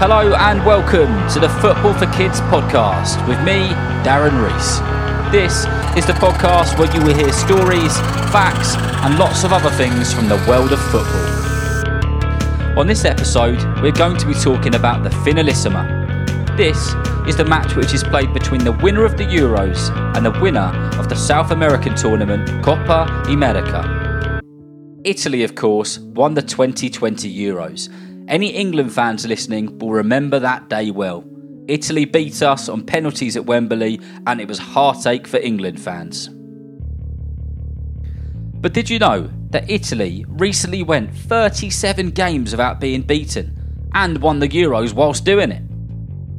Hello and welcome to the Football for Kids podcast with me, Darren Rees. This is the podcast where you will hear stories, facts, and lots of other things from the world of football. On this episode, we're going to be talking about the Finalissima. This is the match which is played between the winner of the Euros and the winner of the South American tournament, Copa America. Italy, of course, won the 2020 Euros any England fans listening will remember that day well. Italy beat us on penalties at Wembley, and it was heartache for England fans. But did you know that Italy recently went 37 games without being beaten and won the Euros whilst doing it?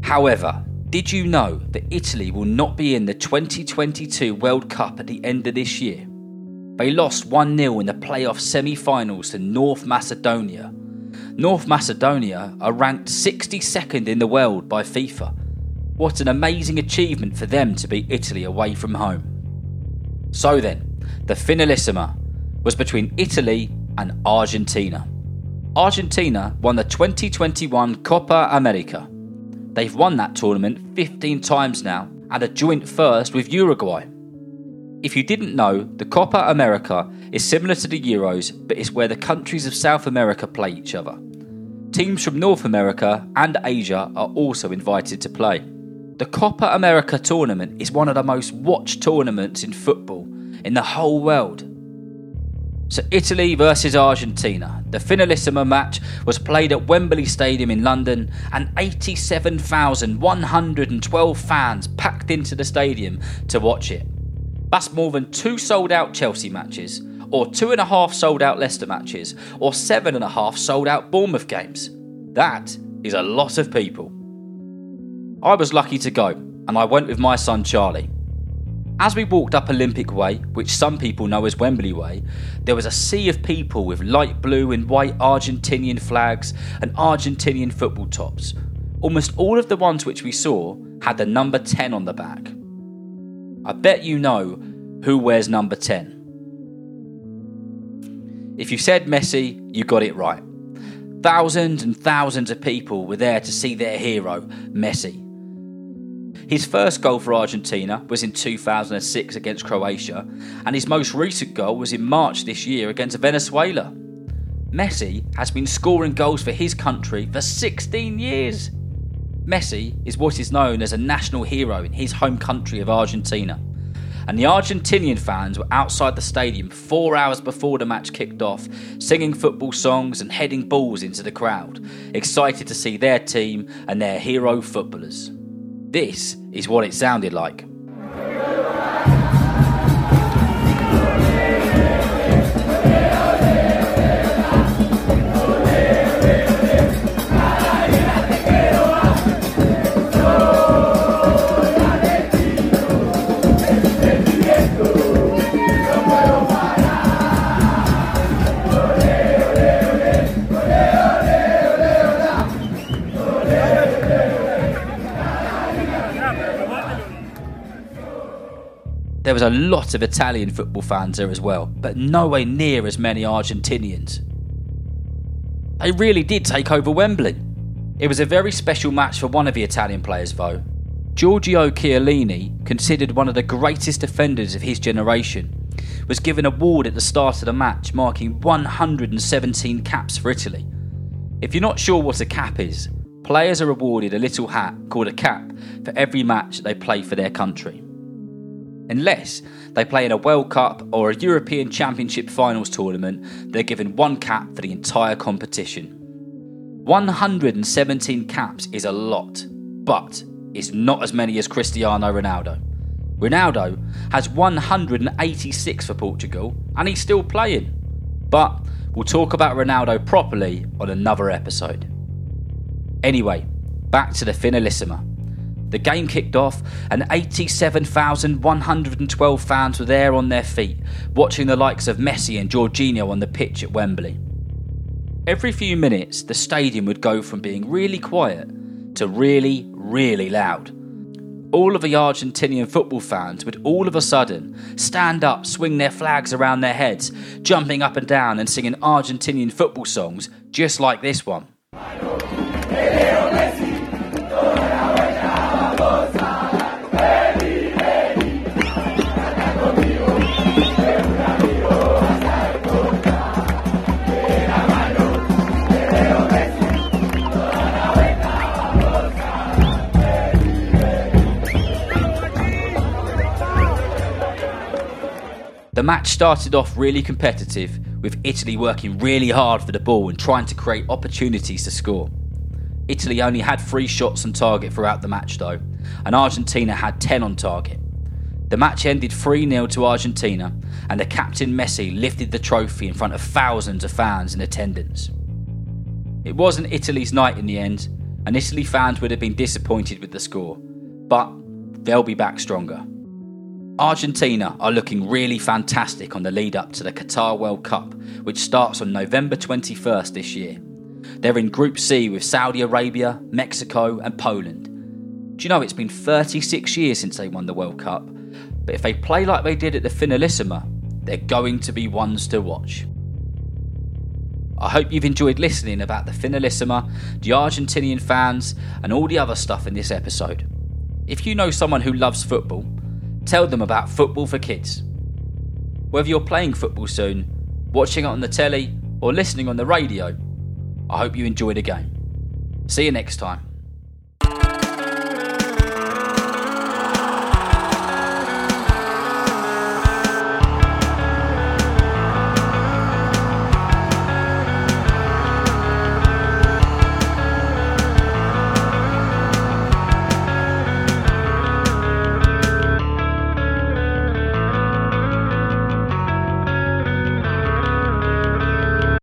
However, did you know that Italy will not be in the 2022 World Cup at the end of this year? They lost 1 0 in the playoff semi finals to North Macedonia North Macedonia are ranked 62nd in the world by FIFA. What an amazing achievement for them to beat Italy away from home. So then, the Finalissima was between Italy and Argentina. Argentina won the 2021 Copa America. They've won that tournament 15 times now and a joint first with Uruguay. If you didn't know, the Copa America is similar to the Euros, but it's where the countries of South America play each other. Teams from North America and Asia are also invited to play. The Copa America tournament is one of the most watched tournaments in football in the whole world. So, Italy versus Argentina. The Finalissima match was played at Wembley Stadium in London, and 87,112 fans packed into the stadium to watch it. That's more than two sold out Chelsea matches, or two and a half sold out Leicester matches, or seven and a half sold out Bournemouth games. That is a lot of people. I was lucky to go, and I went with my son Charlie. As we walked up Olympic Way, which some people know as Wembley Way, there was a sea of people with light blue and white Argentinian flags and Argentinian football tops. Almost all of the ones which we saw had the number 10 on the back. I bet you know who wears number 10. If you said Messi, you got it right. Thousands and thousands of people were there to see their hero, Messi. His first goal for Argentina was in 2006 against Croatia, and his most recent goal was in March this year against Venezuela. Messi has been scoring goals for his country for 16 years. Messi is what is known as a national hero in his home country of Argentina. And the Argentinian fans were outside the stadium four hours before the match kicked off, singing football songs and heading balls into the crowd, excited to see their team and their hero footballers. This is what it sounded like. There was a lot of Italian football fans there as well, but nowhere near as many Argentinians. They really did take over Wembley. It was a very special match for one of the Italian players, though. Giorgio Chiellini, considered one of the greatest defenders of his generation, was given a award at the start of the match, marking 117 caps for Italy. If you're not sure what a cap is, players are awarded a little hat called a cap for every match they play for their country unless they play in a World Cup or a European Championship finals tournament, they're given one cap for the entire competition. 117 caps is a lot, but it's not as many as Cristiano Ronaldo. Ronaldo has 186 for Portugal and he's still playing. But we'll talk about Ronaldo properly on another episode. Anyway, back to the Finalissima. The game kicked off, and 87,112 fans were there on their feet, watching the likes of Messi and Jorginho on the pitch at Wembley. Every few minutes, the stadium would go from being really quiet to really, really loud. All of the Argentinian football fans would all of a sudden stand up, swing their flags around their heads, jumping up and down and singing Argentinian football songs just like this one. Match started off really competitive, with Italy working really hard for the ball and trying to create opportunities to score. Italy only had three shots on target throughout the match though, and Argentina had 10 on target. The match ended 3 0 to Argentina, and the captain Messi lifted the trophy in front of thousands of fans in attendance. It wasn't Italy's night in the end, and Italy fans would have been disappointed with the score, but they'll be back stronger. Argentina are looking really fantastic on the lead up to the Qatar World Cup, which starts on November 21st this year. They're in Group C with Saudi Arabia, Mexico, and Poland. Do you know it's been 36 years since they won the World Cup? But if they play like they did at the Finalissima, they're going to be ones to watch. I hope you've enjoyed listening about the Finalissima, the Argentinian fans, and all the other stuff in this episode. If you know someone who loves football, tell them about Football for Kids. Whether you're playing football soon, watching it on the telly, or listening on the radio, I hope you enjoy the game. See you next time.